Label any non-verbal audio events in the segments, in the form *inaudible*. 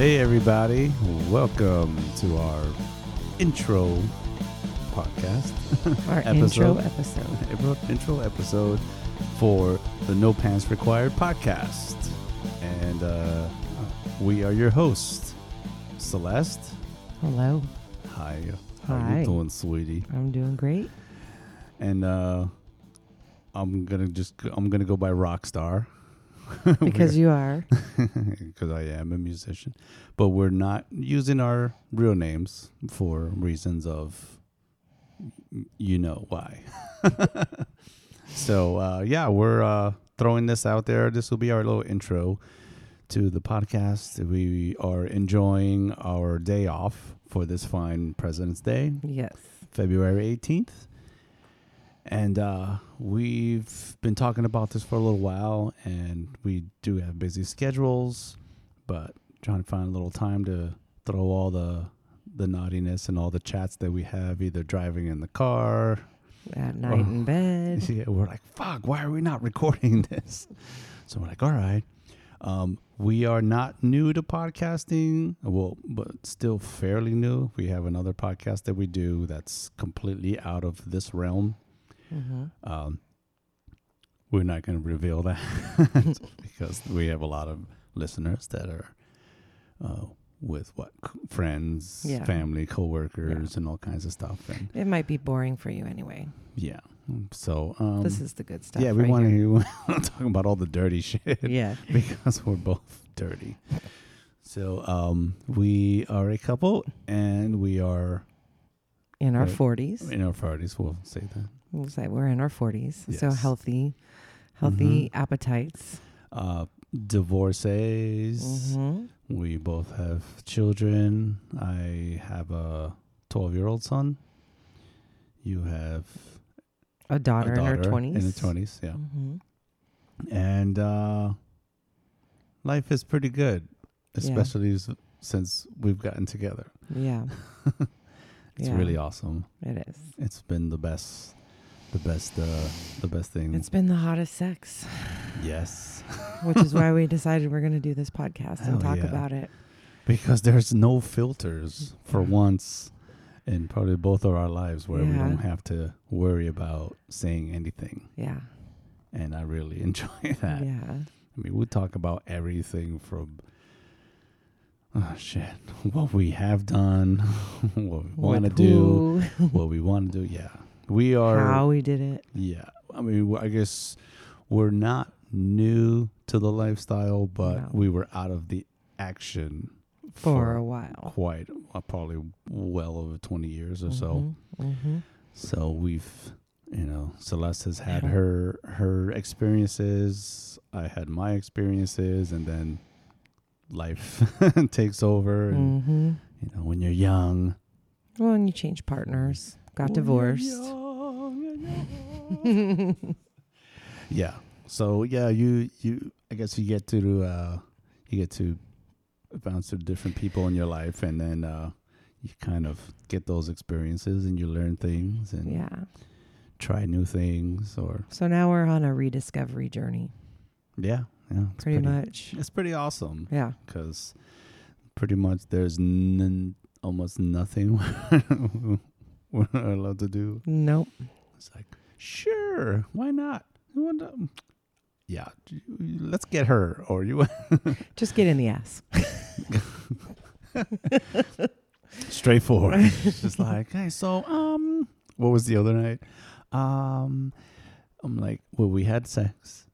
Hey, everybody. Welcome to our intro podcast. Our Episode. *laughs* intro episode. *laughs* Intro- episode for the No Pants Required podcast. And uh, we are your hosts, Celeste. Hello. Hi. How Hi. you doing, sweetie? I'm doing great. And uh, I'm gonna just I'm gonna go by Rockstar *laughs* Because you are. *laughs* because I am a musician, but we're not using our real names for reasons of you know why. *laughs* so uh, yeah, we're uh, throwing this out there. This will be our little intro to the podcast. We are enjoying our day off for this fine President's Day. Yes. February 18th. And uh, we've been talking about this for a little while, and we do have busy schedules, but trying to find a little time to throw all the the naughtiness and all the chats that we have, either driving in the car. At night in *laughs* bed. Yeah, we're like, fuck, why are we not *laughs* recording this? So we're like, all right. Um, we are not new to podcasting, well, but still fairly new. We have another podcast that we do that's completely out of this realm. Hmm Um, we're not going to reveal that *laughs* because we have a lot of listeners that are uh, with what c- friends, Yeah. family, coworkers, and all kinds of stuff. And It might be boring for you anyway. yeah, so um, this is the good stuff. yeah, we right want to *laughs* talk about all the dirty *laughs* shit Yeah. because we're both dirty. So um, we are a couple, and we are In our. 40s. in our forties. We'll say that. We'll say we're in our 40s. So Yes. Mm-hmm. healthy, healthy appetites. Uh, divorcees. hmm We both have children. I have a twelve-year-old son. You have A daughter, a daughter in her 20s. In the twenties, yeah. hmm And uh, life is pretty good, especially s- since we've gotten together. Yeah. *laughs* It's Yeah. really awesome. It is. It's been the best, the best, uh, the best thing. It's been the hottest sex, yes, *laughs* which is why we decided we're going to do this podcast Hell and talk yeah. about it. because there's no filters for once in probably both of our lives where we don't have to worry about saying anything, Yeah. and I really *laughs* enjoy that. Yeah. I mean, we talk about everything from oh shit, what we have done, *laughs* what we want to do, what we want to do. Yeah, we are. how we did it. Yeah, I mean, I guess we're not new to the lifestyle, but No. we were out of the action for a while. quite uh, probably well over 20 years or so. hmm So we've, you know, Celeste has had Yeah. her her experiences. I had my experiences, and then life *laughs* takes over. And hmm you know, when you're young, Well, and you change partners, got When divorced. Young, you're young. yeah. So yeah, you you I guess you get to uh you get to bounce to different people in your life, and then uh you kind of get those experiences, and you learn things and yeah. try new things, or So now we're on a rediscovery journey, yeah, yeah, it's pretty, much. It's pretty awesome Yeah. because pretty much there's n- almost nothing *laughs* we're allowed to do. Nope. It's like, sure, why not? You want to- Yeah, let's get her, or you *laughs* Just get in the ass. straightforward. *laughs* It's just like, hey, so um, what was the other night? Um, I'm like, well, we had sex,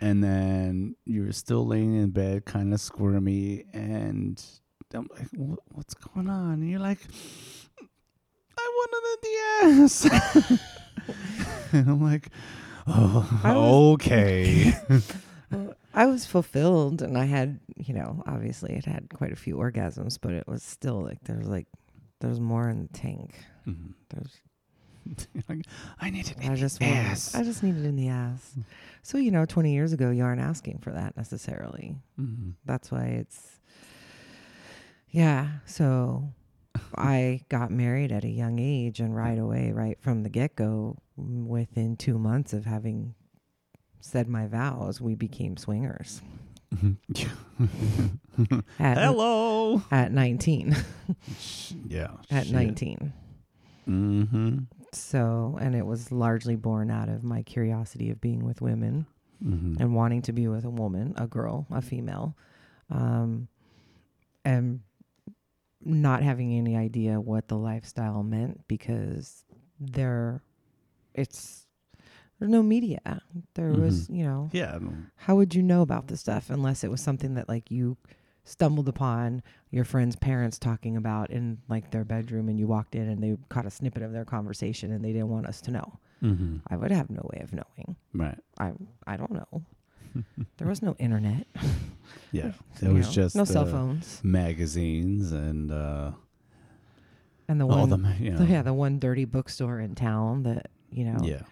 and then you were still laying in bed, kind of squirmy, and I'm like, "Wha- what's going on? And you're like, I wanted in the ass, *laughs* and *laughs* I'm like, oh, I was- okay. *laughs* Well, I was fulfilled and I had, you know, obviously it had quite a few orgasms, but it was still like there's like there's more in the tank. Mhm. There's *laughs* I need it I in just the ass. I just needed in the ass. So, you know, 20 years ago you aren't asking for that necessarily. Mhm. That's why it's Yeah, so I got married at a young age and right away right from the get-go within 2 months of having said my vows, we became swingers. *laughs* At, Hello. at 19. Yeah. *laughs* at shit. 19. Mm-hmm. So, and it was largely born out of my curiosity of being with women Mm-hmm. and wanting to be with a woman, a girl, a female, um, not having any idea what the lifestyle meant because there, it's there's no media. There was, you know, Yeah. how would you know about this stuff unless it was something that like you stumbled upon your friend's parents talking about in like their bedroom and you walked in and they caught a snippet of their conversation and they didn't want us to know. Mm-hmm. I would have no way of knowing. Right. I I don't know. *laughs* there was no internet. *laughs* Yeah. *laughs* It was know, just no cell phones. magazines and uh, And the all one the you know. the- yeah, the one dirty bookstore in town that, you know, Yeah.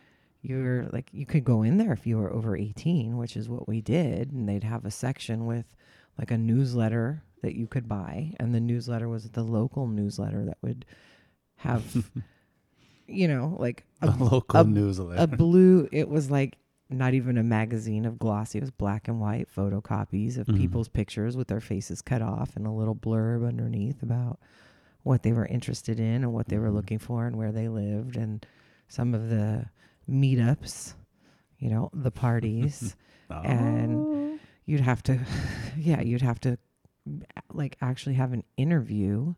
you're like you could go in there if you were over 18 which is what we did and they'd have a section with like a newsletter that you could buy and the newsletter was the local newsletter that would have you know like a, A local a- newsletter. a blue it was like not even a magazine of glossy it was black and white photocopies of Mhm. people's pictures with their faces cut off and a little blurb underneath about what they were interested in and what they were Mhm. looking for and where they lived and some of the meetups you know the parties *laughs* and- Oh. you'd have to *laughs* yeah you'd have to like actually have an interview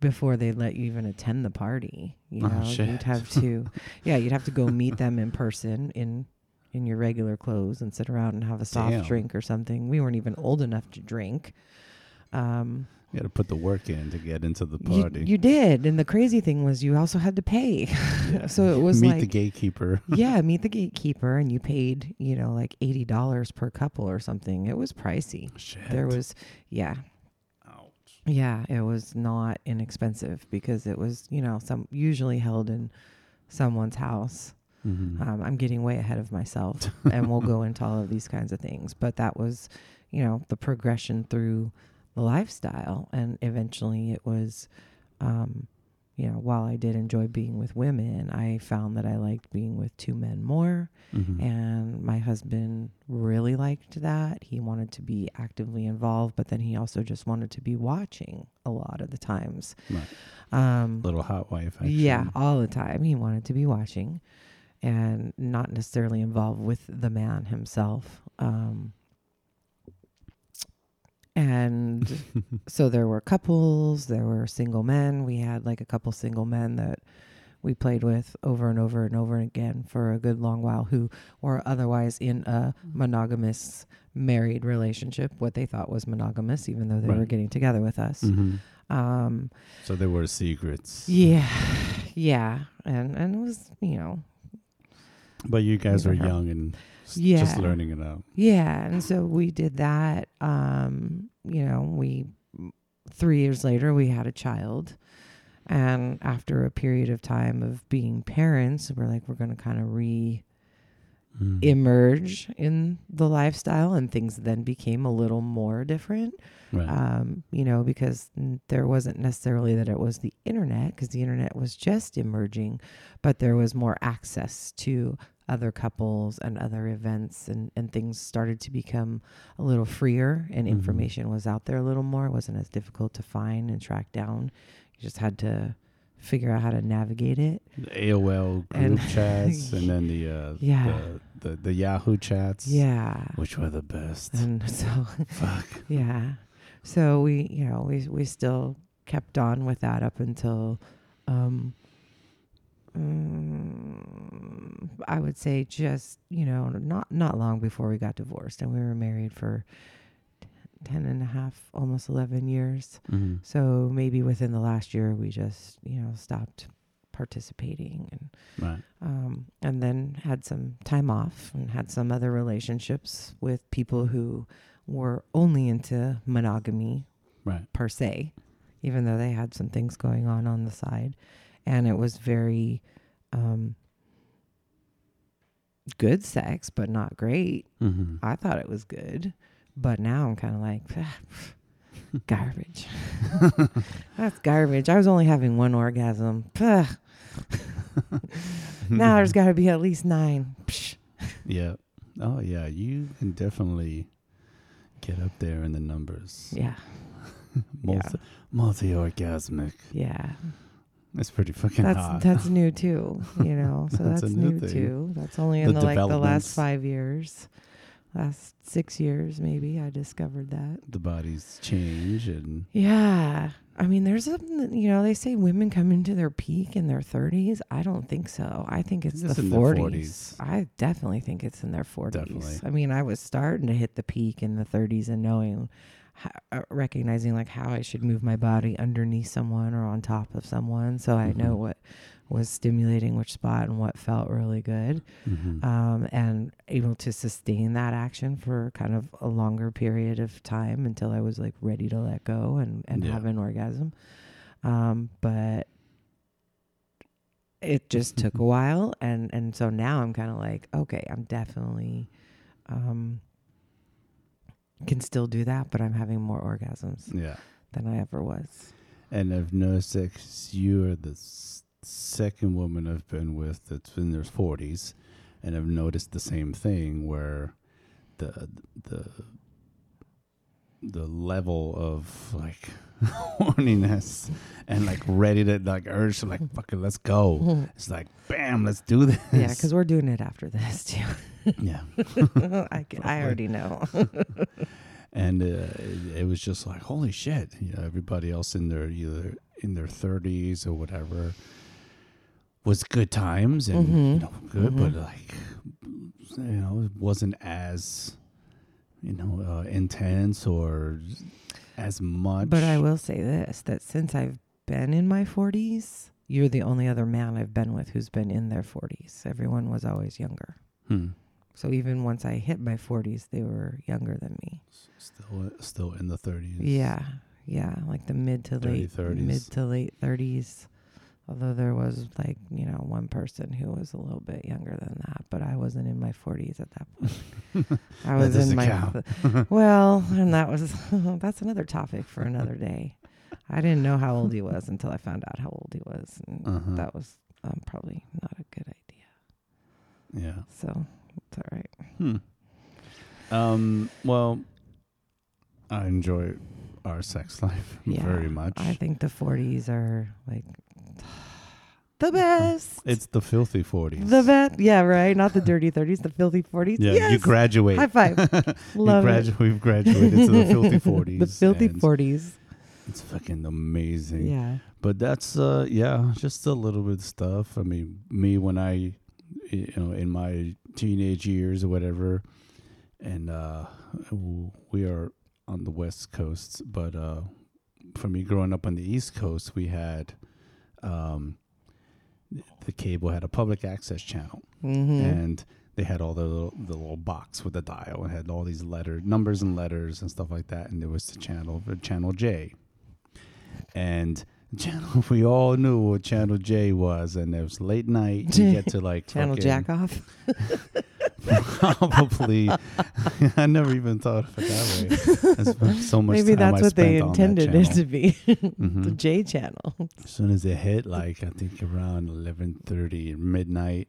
before they let you even attend the party you Oh, know shit. you'd have to *laughs* yeah you'd have to go meet them in person in in your regular clothes and sit around and have a soft Damn. drink or something we weren't even old enough to drink um you got to put the work in to get into the you, party. you did and the crazy thing was you also had to pay *laughs* Yeah. so it was Meet like the gatekeeper. *laughs* yeah, meet the gatekeeper, and you paid, you know, like eighty dollars per couple or something. It was pricey. Shit. There was, yeah, Ouch. yeah, it was not inexpensive because it was, you know, some usually held in someone's house. Mhm. Um, I'm getting way ahead of myself, and we'll go *laughs* into all of these kinds of things. But that was, you know, the progression through the lifestyle, and eventually it was, um, you know, while I did enjoy being with women, I found that I liked being with two men more. Mhm. And my husband really liked that. He wanted to be actively involved, but then he also just wanted to be watching a lot of the times. Right. Um, Little hot wife. Action. yeah, all the time. He wanted to be watching and not necessarily involved with the man himself. Um, and *laughs* so there were couples, there were single men. We had like a couple single men that we played with over and over and over again for a good long while who were otherwise in a monogamous married relationship, what they thought was monogamous, even though they were getting together with us. Mhm. Um, So there were secrets. yeah, *sighs* yeah, and and it was you know But you guys were young and s- just learning it out. yeah, and so we did that. Um, you know, we three years later we had a child, and after a period of time of being parents, we're like we're gonna kind of re Mm. emerge in the lifestyle, and things then became a little more different. Right. um, you know, because n- there wasn't necessarily that it was the internet, because the internet was just emerging, but there was more access to other couples and other events, and, and things started to become a little freer, and Mhm. information was out there a little more. It wasn't as difficult to find and track down. You just had to figure out how to navigate it. the AOL group and- *laughs* chats and then the uh, Yeah. the, the the Yahoo chats. Yeah. Which were the best. And *laughs* so Fuck. *laughs* Yeah. So we, you know, we we still kept on with that up until um mm, I would say just, you know, not not long before we got divorced and we were married for t- 10 and a half almost 11 years. Mhm. So maybe within the last year we just, you know, stopped participating and Right. um, and then had some time off and had some other relationships with people who were only into monogamy Right. per se, even though they had some things going on on the side, and it was very um, good sex, but not great. Mm-hmm. I thought it was good, but now I'm kind of like. "Ah, garbage. *laughs* That's garbage. I was only having one orgasm. *laughs* Now there's got to be at least nine. Yeah. Oh yeah. You can definitely Get up there in the numbers. Yeah. *laughs* Multi, multi orgasmic. Yeah. That's pretty fucking That's hot. that's new too, you *laughs* know. So That's that's, new new, too. That's only in The the, like the last 5 years. Last 6 years maybe I discovered that. the bodies change and Yeah. I mean, there's a, you know, they say women come into their peak in their 30s. I don't think so. I think it's It's the in their 40s. 40s. I definitely think it's in their 40s. Definitely. I mean, I was starting to hit the peak in the 30s and knowing, recognizing like how I should move my body underneath someone or on top of someone. So I know Mhm. what was stimulating which spot and what felt really good Mhm. um, and able to sustain that action for kind of a longer period of time until I was like ready to let go and, and Yeah. have an orgasm. Um, but it just took a while and, and so now I'm kind of like, okay, I'm definitely, um, can still do that, but I'm having more orgasms yeah. than I ever was. And I've noticed that 'cause you are the s- second woman I've been with that's in their 40s. And I've noticed the same thing where the, the, the level of like *laughs* horniness and like ready to like urge to like fucking let's go. *laughs* It's like bam, let's do this. Yeah, because we're doing it after this too. *laughs* yeah. I, I already know. *laughs* and uh, it, it was just like holy shit you know everybody else in their either in their 30s or whatever was good times and you Mhm. know good but Mhm. like you know it wasn't as you know uh, intense or as much But I will say this that since I've been in my 40s, you're the only other man I've been with who's been in their 40s. Everyone was always younger. hmm. So even once I hit my 40s, they were younger than me. still still in the 30s Yeah. Yeah, like the mid to late 30s. mid to late 30s. Although there was like, you know, one person who was a little bit younger than that, but I wasn't in my 40s at that point. *laughs* I was in my count. Well, and that was *laughs* that's another topic for another day. I didn't know how old he was until I found out how old he was. And Uh-huh. That was um, probably not a good idea. yeah So it's all right. Hmm. Um. Well, I enjoy our sex *laughs* life Yeah, very much. I think the 40s are like *sighs* the best. it's the filthy forties. the best. Yeah, right. Not the dirty 30s, the filthy 40s. Yeah, yes. you graduate. High five. *laughs* You Love it. gradu- We've graduated to the filthy forties. *laughs* The filthy and 40s. It's fucking amazing. Yeah. But that's uh yeah, just a little bit of stuff. I mean, me when I you know in my teenage years or whatever, and uh we are on the west coast, but uh for me growing up on the east coast, we had um the cable had a public access channel. Mm-hmm. and they had all the little, the little box with the dial and had all these letter numbers and letters and stuff like that. And there was the channel uh, channel J. And channel *laughs* we all knew what channel J was and it was late night you *laughs* get to like Channel jack off. *laughs* probably I never even thought of it that way so much Maybe that's I what they that intended it to be. Mhm. the J channel. as soon as it hit like I think around eleven thirty midnight,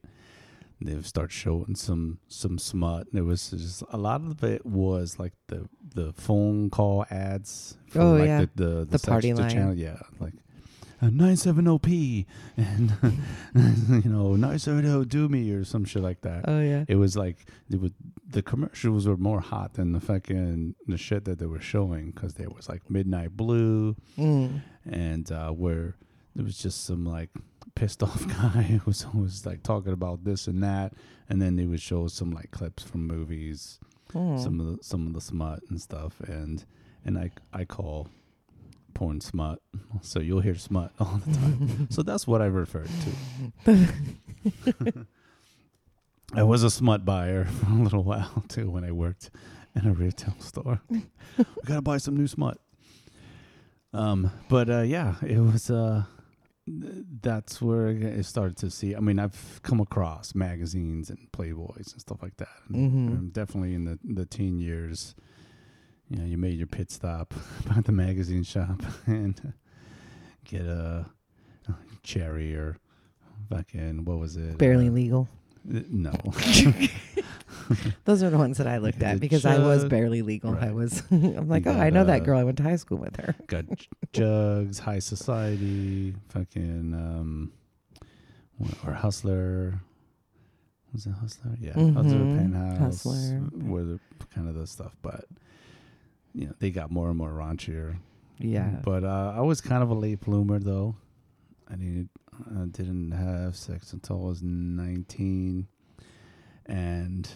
they would start showing some some smut. and it was just a lot of it was like the the phone call ads. For Oh, like yeah. the the, the, The party sex- the line. channel, yeah, like. Nine seven zero P and *laughs* you know nine seven zero do me or some shit like that. Oh yeah. It was like it was the commercials were more hot than the fucking the shit that they were showing because there was like Midnight Blue Mm. and uh, where there was just some like pissed off *laughs* guy who was always like talking about this and that, and then they would show some like clips from movies, Mm. some of the some of the smut and stuff, and and I I call porn smut, *laughs* so you'll hear smut *laughs* all the time. so that's what I referred to. *laughs* I was a smut buyer for a little while too when I worked in a retail store. we gotta buy some new smut. Um, but uh, yeah, it was. Uh, that's where I started to see. I mean, I've come across magazines and Playboys and stuff like that. And, Mhm. um, definitely in the the teen years, you know, you made your pit stop *laughs* by the magazine shop *laughs* and get a cherry or fucking what was it? Barely Uh, legal. uh, No. *laughs* Those are the ones that I looked at because I was barely legal. I was. I'm like, oh, I know uh, that girl. I went to high school with her. Got Jugs, High Society, fucking, um, or Hustler. Was it Hustler? Yeah, Hustler, Mhm. Penthouse, Hustler. were the, kind of the stuff. But you know, they got more and more raunchier. Yeah. But uh, I was kind of a late bloomer, though. I didn't, I didn't have sex until I was 19, and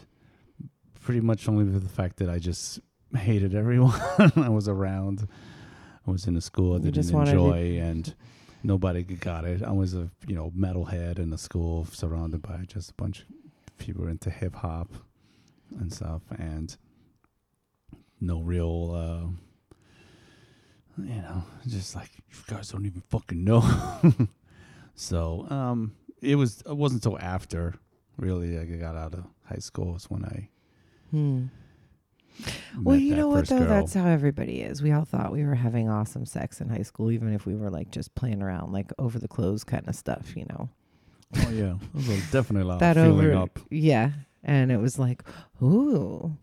pretty much only for the fact that I just *laughs* hated everyone *laughs* I was around. I was in a school I You didn't just wanted to- enjoy, and nobody got it. I was a you know metalhead in a school surrounded by just a bunch of people into hip hop and stuff, and no real. Uh, you know, just like you guys don't even fucking know. *laughs* so, um, it was it wasn't until after really I got out of high school is when I Hmm. Well, you know what though? girl. That's how everybody is. We all thought we were having awesome sex in high school, even if we were like just playing around, like over the clothes kind of stuff. You know, oh yeah, it was definitely a lot *laughs* that of feeling over. up. Yeah, and it was like, ooh,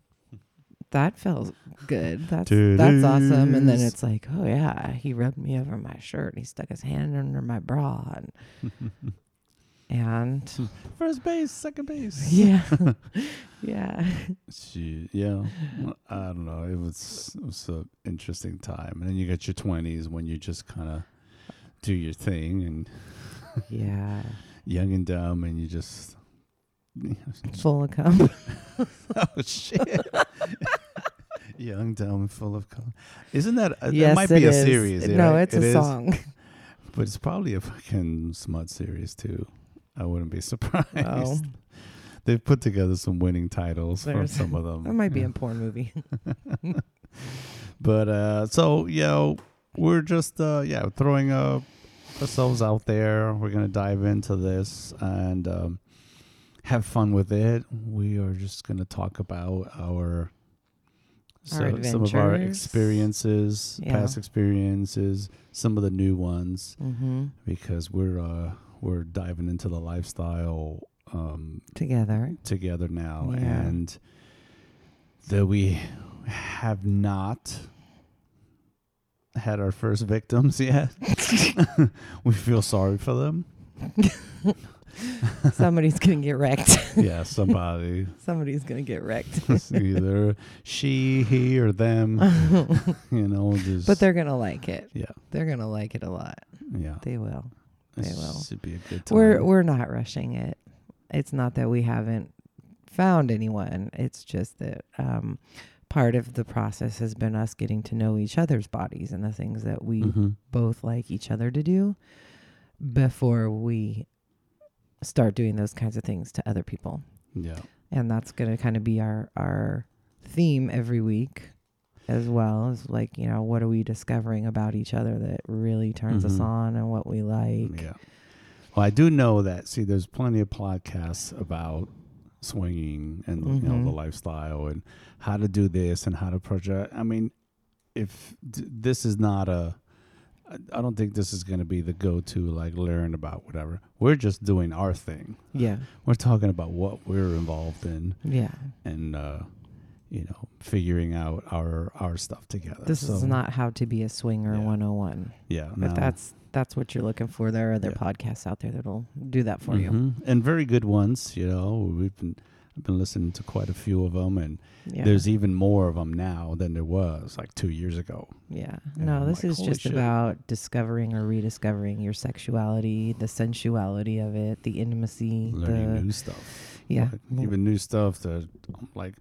that felt good. That's that's awesome. And then it's like, oh yeah, he rubbed me over my shirt. He stuck his hand under my bra, and *laughs* and First base, second base. *laughs* yeah, *laughs* yeah. She, yeah, I don't know. It was it was an interesting time, and then you get your twenties when you just kind of do your thing and Yeah, young and dumb, and you just full of cum. oh shit. Young, dumb, full of color. Isn't that? Uh, yes, that might it be a is. series. No, right? it's It a is, song. *laughs* but it's probably a fucking smut series too. I wouldn't be *laughs* surprised. Oh, They've put together some winning titles for some of *laughs* them. that might be Yeah. a porn movie. But uh, so you know, we're just uh, yeah throwing uh, ourselves out there. We're gonna dive into this and um, have fun with it. We are just gonna talk about our. So- some of our experiences, Yeah. past experiences, some of the new ones, mm-hmm. because we're uh, we're diving into the lifestyle um, Together. together now, Yeah. and that we have not had our first victims *laughs* yet. *laughs* *laughs* we feel sorry for them. *laughs* Somebody's gonna get wrecked. Yeah, somebody, *laughs* Somebody's gonna get wrecked. *laughs* either she, he, or them. You know, just but they're gonna like it. yeah, They're gonna like it a lot. yeah. They will. they This will. Should be a good time. We're we're not rushing it. It's not that we haven't found anyone. It's just that um, part of the process has been us getting to know each other's bodies and the things that we Mhm. both like each other to do before we start doing those kinds of things to other people. Yeah. And that's going to kind of be our our theme every week as well as like, you know, what are we discovering about each other that really turns us Mhm. on and what we like. Yeah. Well, I do know that. See, there's plenty of podcasts about swinging and you know the Mhm. lifestyle and how to do this and how to project. I mean, if d- this is not a, I- don't think this is going to be the go-to like learn about whatever. We're just doing our thing. Yeah. We're talking about what we're involved in Yeah. and uh, you know figuring out our our stuff together. This is not how to be a swinger Yeah. 101. yeah. If no. that's that's what you're looking for, there are other Yeah. podcasts out there that'll do that for you. Mhm. and very good ones. You know, we've been I've been listening to quite a few of them, and Yeah. there's even more of them now than there was like two years ago. yeah. and No, I'm this like, is just shit. about discovering or rediscovering your sexuality, the sensuality of it, the intimacy, Learning the new stuff, yeah. Like, even new stuff that like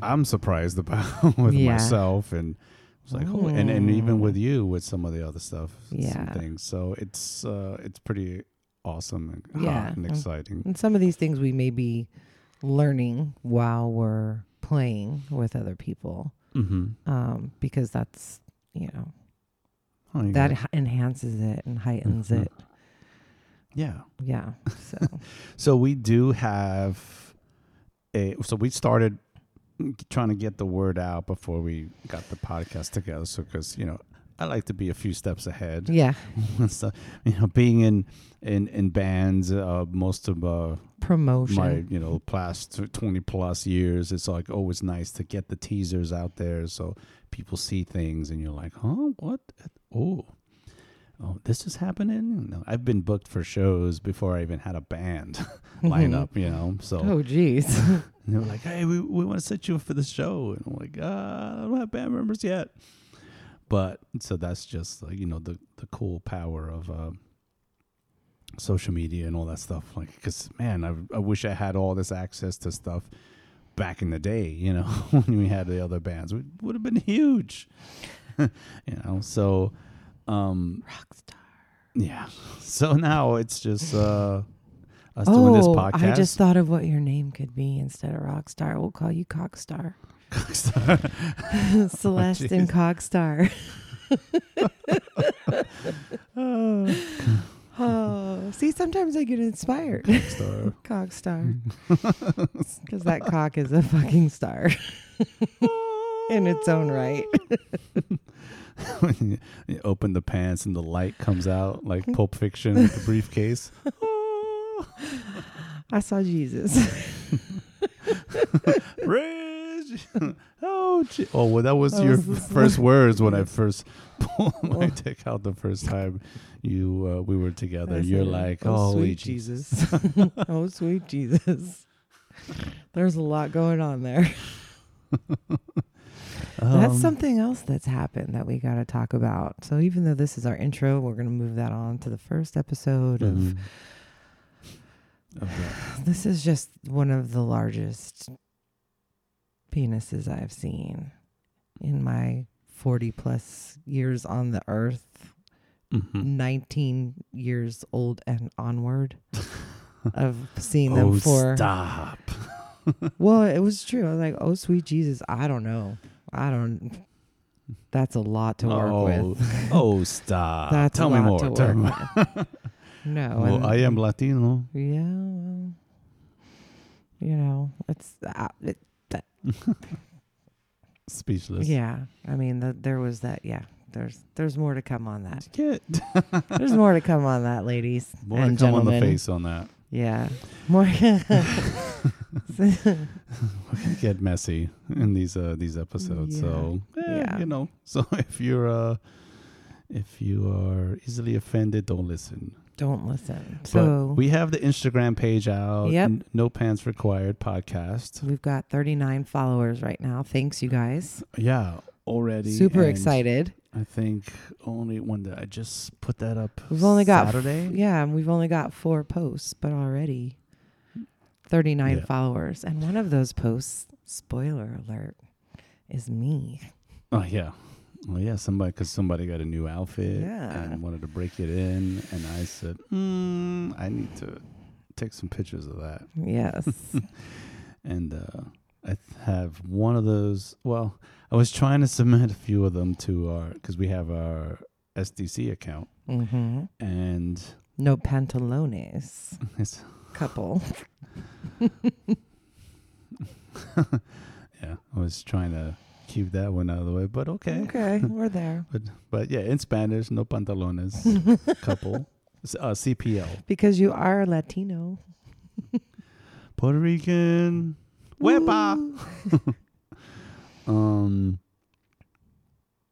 I'm surprised about *laughs* with Yeah. myself, and it's like, oh, and and even Mm. with you with some of the other stuff, some Yeah. things. So it's uh, it's pretty awesome and Yeah. hot and exciting. And some of these things we may be learning while we're playing with other people, Mm-hmm. um, because that's you know Oh, you that h- enhances it and heightens Mhm. it. yeah. Yeah. So *laughs* So we do have a. So we started trying to get the word out before we got the podcast together. So because you know I like to be a few steps ahead yeah. *laughs* stuff. You know, being in in in bands, uh, most of uh, Promotion. my you know past 20 plus years it's like always nice to get the teasers out there so people see things and you're like huh what oh oh this is happening no, i've been booked for shows before i even had a band *laughs* line up you know so oh, geez. *laughs* and they were like hey we, we want to set you up for the show and i'm like uh, i don't have band members yet but so that's just like you know the the cool power of uh, social media and all that stuff like because man I, I wish i had all this access to stuff back in the day *laughs* you know when we had the other bands it would have been huge *laughs* you know so um Rockstar. yeah *laughs* so now it's just uh us doing this Oh, podcast I just thought of what your name could be instead of Rockstar. We'll call you Cockstar. Celeste and Cockstar. oh, *laughs* Oh, see, sometimes I get inspired. Cogstar. *laughs* Cockstar. Because *laughs* that cock is a fucking star in its own right. when you, open the pants and the light comes out like Pulp Fiction with the briefcase. I saw Jesus. *laughs* Oh, gee. oh, well, that was That your was *laughs* first words when I *laughs* first pulled my Oh. dick out the first time you uh, we were together. You're like, oh, oh, sweet Jesus. oh, sweet Jesus. There's a lot going on there. That's Um, something else that's happened that we got to talk about. So even though this is our intro, we're going to move that on to the first episode of mhm. *sighs* Of that. This is just one of the largest penises I've seen in my 40 plus years on the earth, Mhm. 19 years old and onward. *laughs* of seeing them Oh, for stop. *laughs* well it was true i was like oh sweet jesus i don't know i don't that's a lot to work oh, with *laughs* oh, stop. that's Tell a me lot more. to Tell work me with. no Well, and- I am Latino. Yeah, well, you know, it's uh, it, *laughs* Speechless. yeah. I mean, the, there was that. Yeah, there's there's more to come on that. There's more to come on that, ladies *laughs* more and to come on the face on that. Yeah, more. *laughs* Get messy in these uh these episodes. Yeah. So eh, Yeah. you know. So if you're uh if you are easily offended, don't listen. Don't listen. But So we have the Instagram page out. Yep. N- No pants required podcast. we've got 39 followers right now. Thanks, you guys. Yeah, already. Super and excited. I think only one that I just put that up. We've only got f- Saturday. Yeah, and we've only got four posts, but already 39 Yeah. followers. And one of those posts, spoiler alert, is me. Oh yeah. Well, yeah, somebody because somebody got a new outfit Yeah. and wanted to break it in, and I said, mm, I need to take some pictures of that. Yes. *laughs* And uh, I have one of those. Well, I was trying to submit a few of them to our because we have our SDC account, mm-hmm. and No pantalones. *laughs* it's Couple. *laughs* yeah, I was trying to keep that one out of the way, but okay. Okay, we're there. *laughs* But but yeah, in Spanish, no pantalones, *laughs* couple, uh, CPL. Because you are Latino. *laughs* Puerto Rican. Wepa. Um.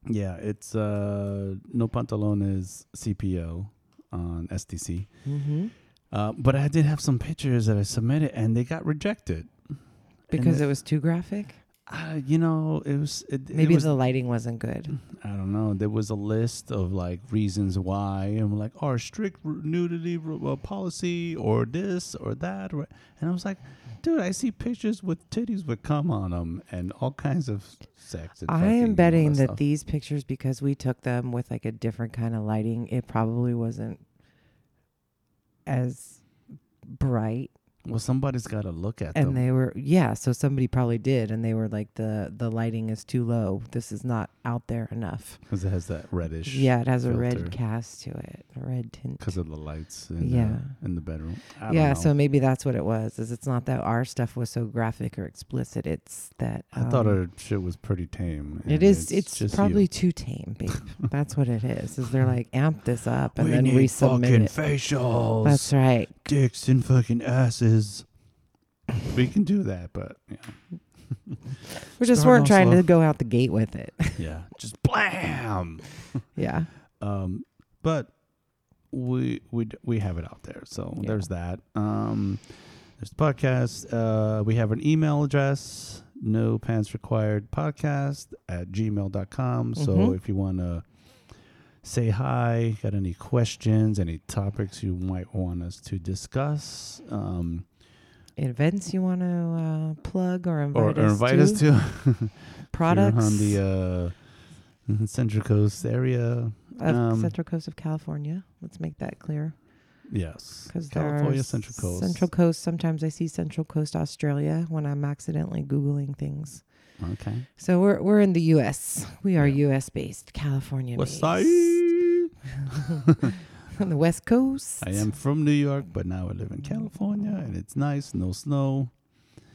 Yeah, it's uh no pantalones CPL on SDC. Mm-hmm. Uh, but I did have some pictures that I submitted and they got rejected. Because And it was too graphic? Uh, you know, it was it, it Maybe was, the lighting wasn't good. I don't know. There was a list of like reasons why, and we're like, our strict nudity uh, policy, or this or that, or, and I was like, dude, I see pictures with titties with cum on them and all kinds of sex. And I am betting that stuff. these pictures, because we took them with like a different kind of lighting, it probably wasn't as bright well, somebody's got to look at and them. And they were yeah so somebody probably did and they were like the the lighting is too low this is not out there enough because it has that reddish. yeah it has a red cast to it a red tint Because of the lights in, Yeah. the, in the bedroom. I yeah so maybe that's what it was is it's not that our stuff was so graphic or explicit it's that I thought um, our shit was pretty tame. It is. it's, just probably you. too tame babe *laughs* that's what it is is they're like amp this up and we then resubmit fucking it facials. that's right dicks and fucking asses bitches. we can do that, but yeah, We just Start weren't off trying slow. to go out the gate with it. *laughs* yeah, just blam. *laughs* yeah. Um, but we we we have it out there, so Yeah. there's that. Um, there's the podcast. Uh, we have an email address, no pants required podcast at gmail.com. So Mhm. if you want to say hi, got any questions, any topics you might want us to discuss, um, Events you want to uh, plug or invite or, us or invite to? us to products *laughs* on the uh, Central Coast area. of um, Central Coast of California. Let's make that clear. Yes, Because California Central Coast. Central Coast. Sometimes I see Central Coast Australia when I'm accidentally googling things. Okay. So we're we're in the U.S. We are Yeah. U.S. based, California West side. *laughs* on the West Coast. I am from New York, but now I live in California, and it's nice. No snow.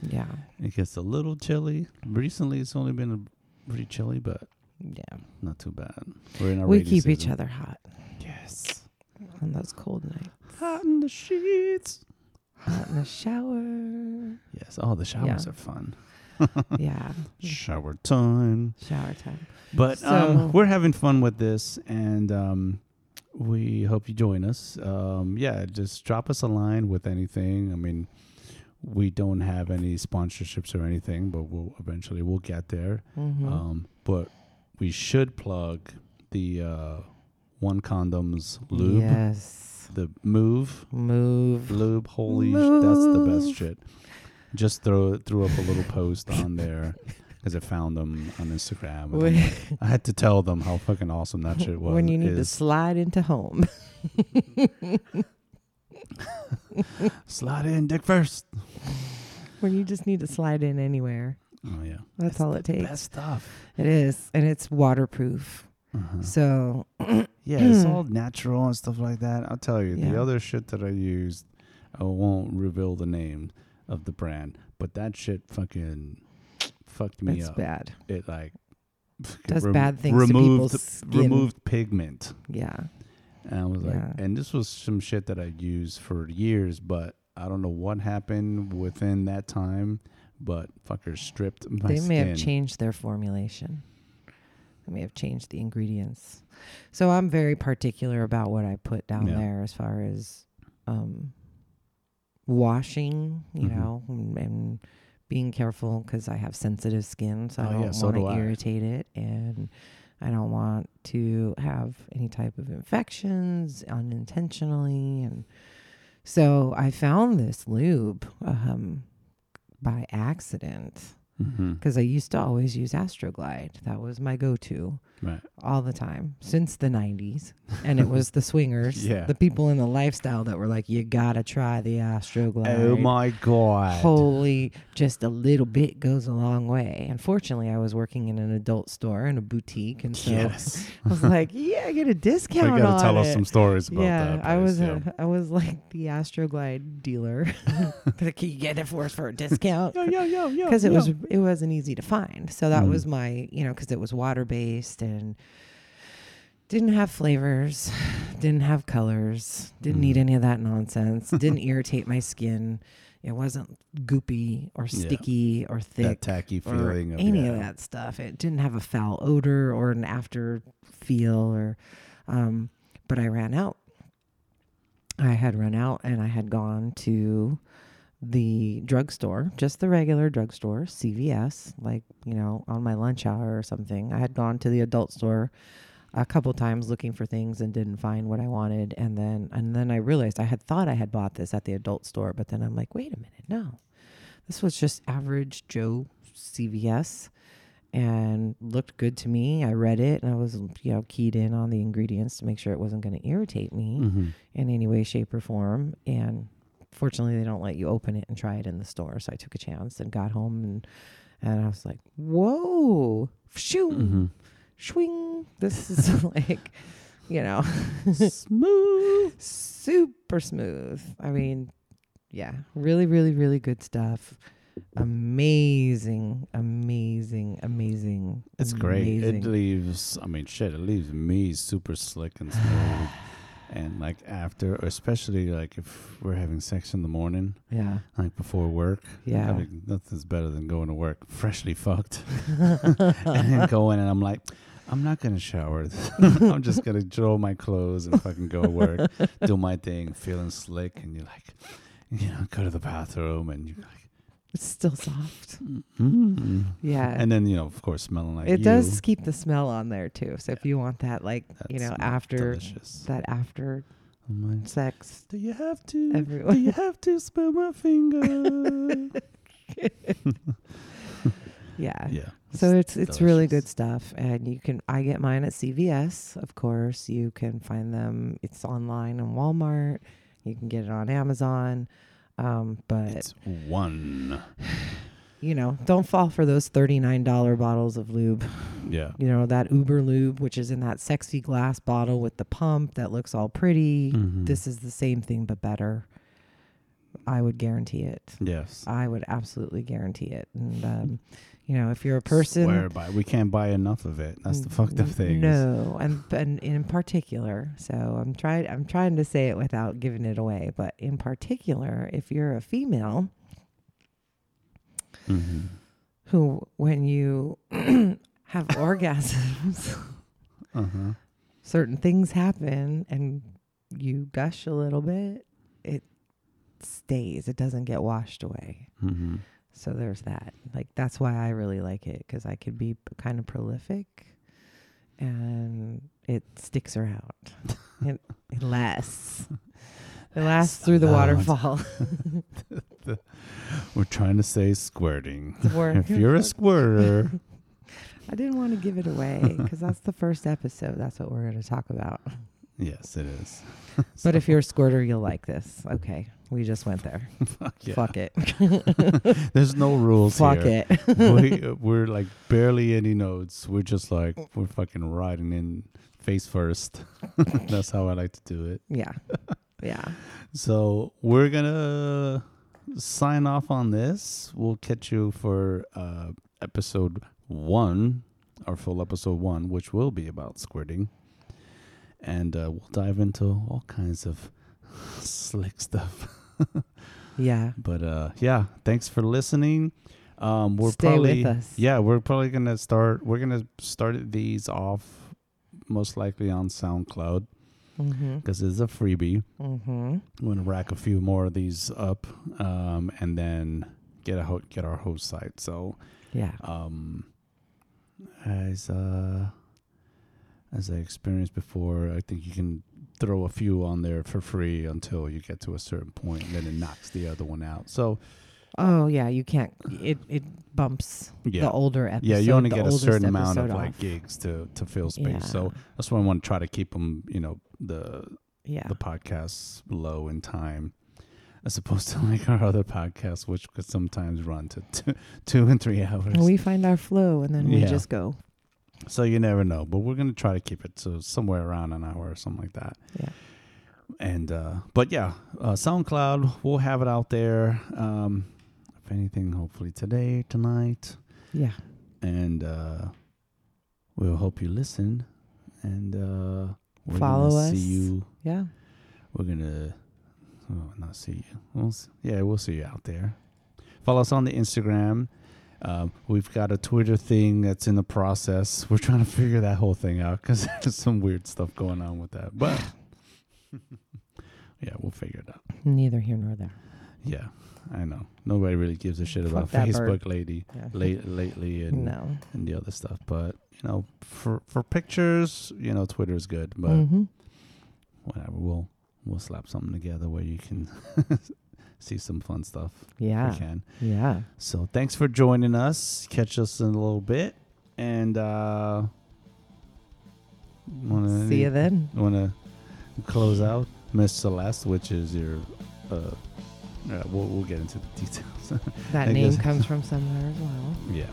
Yeah, It gets a little chilly. Recently, it's only been a, pretty chilly, but yeah. not too bad. We're in our We keep each other hot Yes. on those cold nights. Hot in the sheets. Hot in the shower. Yes. Oh, the showers Yeah. are fun. *laughs* yeah, Shower time. shower time. But So- um, we're having fun with this, and um, we hope you join us. Um, yeah, just drop us a line with anything. I mean, we don't have any sponsorships or anything, but we'll eventually we'll get there. Mhm. Um, but we should plug the uh, one condoms lube, Yes. the move Move. lube. Holy, sh- that's the best shit. Just throw threw up a little post on there because I found them on Instagram. and I'm When, like- I had to tell them how fucking awesome that shit was. when you need to slide into home. *laughs* slide in dick first. when you just need to slide in anywhere. Oh yeah, That's all it takes. best stuff. It is. And it's waterproof. Uh-huh. So, *clears throat* Yeah, it's all *clears throat* natural and stuff like that. I'll tell you, the other shit that I used, I won't reveal the name of the brand, but that shit fucking fucked me it's up. bad. It like *laughs* Does rem- bad things to removed people's skin. removed pigment, Yeah. and I was like, and this was some shit that I used for years, but I don't know what happened within that time, but fuckers stripped my they skin. may have changed their formulation. They may have changed the ingredients. So I'm very particular about what I put down Yeah. there as far as um, washing, you Mhm. know, and, and being careful because I have sensitive skin, so I Oh, yeah, don't so want do to I. irritate it, and I don't want to have any type of infections unintentionally, and so I found this lube um, by accident because I used to always use Astroglide. That was my go-to Right. all the time since the 90s. And it was the *laughs* swingers, Yeah. the people in the lifestyle that were like, you got to try the Astroglide. Oh my god. Holy, just a little bit goes a long way. Unfortunately, I was working in an adult store in a boutique. And so yes. *laughs* I was like, yeah, I get a You discount gotta tell it. us some stories about yeah, that. I was yeah. a, *laughs* I was like the Astroglide dealer. like, Can you get it for us for a discount? yo yo yo yo because it yo. was it wasn't easy to find. So that Mm. was my you know because it was water based and didn't have flavors, didn't have colors, didn't Mm. need any of that nonsense. *laughs* didn't irritate my skin. It wasn't goopy or Yeah. sticky or that thick tacky or feeling of any yeah. of that stuff. It didn't have a foul odor or an after feel or um but I ran out. I had run out and I had gone to the drugstore, just the regular drugstore, CVS, like, you know, on my lunch hour or something. I had gone to the adult store a couple times looking for things and didn't find what I wanted and then and then I realized I had thought I had bought this at the adult store, but then I'm like, wait a minute, no. This was just average Joe CVS and looked good to me. I read it and I was, you know, keyed in on the ingredients to make sure it wasn't going to irritate me Mhm. in any way, shape, or form. And fortunately, they don't let you open it and try it in the store. So I took a chance and got home and and I was like, "Whoa, shoo, Mhm. swing! This is *laughs* like, you know, Smooth. super smooth. I mean, yeah, really, really, really good stuff. Amazing, amazing, amazing. It's great. It leaves. I mean, shit. It leaves me super slick and smooth. *sighs* *sighs* *sighs* and like after, especially like if we're having sex in the morning, Yeah. like before work. Yeah. I mean, nothing's better than going to work freshly fucked *laughs* and then go in and I'm like, I'm not gonna shower. *laughs* I'm just gonna throw my clothes and fucking go work, do my thing, feeling slick, and you're like, you know, go to the bathroom and you're like, It's still soft. mm. Yeah. and then you know, of course, smelling like it you. does keep the smell on there too. So if you want that, like you know, after delicious. that after I'm sex, do you have to? everyone. Do you have to smell my finger? *laughs* yeah. yeah. So it's it's really good stuff, and you can. I get mine at CVS, of course. You can find them. It's online in Walmart. You can get it on Amazon. Um, but It's one. *sighs* you know, don't fall for those thirty nine dollar bottles of lube. Yeah. You know that Uberlube, which is in that sexy glass bottle with the pump that looks all pretty. Mhm. This is the same thing but better. I would guarantee it. Yes. I would absolutely guarantee it. And um, you know, if you're a person Swear by. We can't buy enough of it. That's the fucked up thing. No, and and in particular, so I'm trying I'm trying to say it without giving it away, but in particular, if you're a female Mhm. who when you *clears throat* have *laughs* orgasms, Uh-huh. certain things happen and you gush a little bit, it stays. It doesn't get washed away. Mm-hmm. So there's that. Like that's why I really like it because I could be kind of prolific, and it sticks around. *laughs* it, it lasts. It lasts through the waterfall. *laughs* We're trying to say squirting. *laughs* If you're a squirter, I didn't want to give it away because that's the first episode. That's what we're going to talk about. yes, it is. But if you're a squirter, you'll like this. Okay, we just went there. *laughs* Fuck yeah. Fuck it. *laughs* There's no rules Fuck here. it. *laughs* we, we're like barely any notes. We're just like we're fucking riding in face first. That's how I like to do it. yeah, yeah. So we're gonna sign off on this. We'll catch you for uh, episode one, our full episode one, which will be about squirting, and uh, we'll dive into all kinds of slick stuff. Yeah. *laughs* But uh, yeah, thanks for listening. Um, we're Stay probably with us. yeah, we're probably gonna start. We're gonna start these off most likely on SoundCloud Mm-hmm. because it's a freebie. Mm-hmm. I'm gonna rack a few more of these up, um, and then get a ho- get our host site. So, Yeah. um, as uh, as I experienced before, I think you can throw a few on there for free until you get to a certain point, and then it knocks the other one out. So, uh, Oh yeah, you can't. It it bumps Yeah. the older episode. yeah, you only get a certain amount of episode like gigs to to fill space. Yeah. So that's why I want to try to keep them, you know, the yeah, the podcasts low in time as opposed to *laughs* like our other podcasts which could sometimes run to two, *laughs* two and three hours And we find our flow, and then we Yeah. just go. So you never know but we're going to try to keep it to somewhere around an hour or something like that Yeah. and uh but yeah uh soundcloud we'll have it out there um if anything hopefully today tonight Yeah, and uh we'll hope you listen and uh we're Follow gonna us. see you yeah. we're gonna oh, not see you. We'll s yeah, we'll see you out there. Follow us on the Instagram. Um, we've got a Twitter thing that's in the process. We're trying to figure that whole thing out because *laughs* there's some weird stuff going on with that. But *laughs* yeah, we'll figure it out. Neither here nor there. Yeah, I know. Nobody really gives a shit Fuck about Facebook bird. lady Yeah. late, lately and no. and the other stuff. But you know, for for pictures, you know, Twitter is good. But hmm whatever, we'll we'll slap something together where you can *laughs* see some fun stuff. Yeah. We can. Yeah. So thanks for joining us. Catch us in a little bit, and uh, wanna See you then. Want to close out, Miss Celeste, which is your. Uh, yeah, we'll we'll get into the details. *laughs* That I name guess- comes from somewhere as well. *laughs* yeah,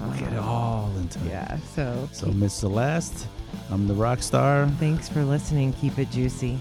we'll get it Um, all into it. Yeah. So, So Miss Celeste, I'm the rock star. thanks for listening. Keep it juicy.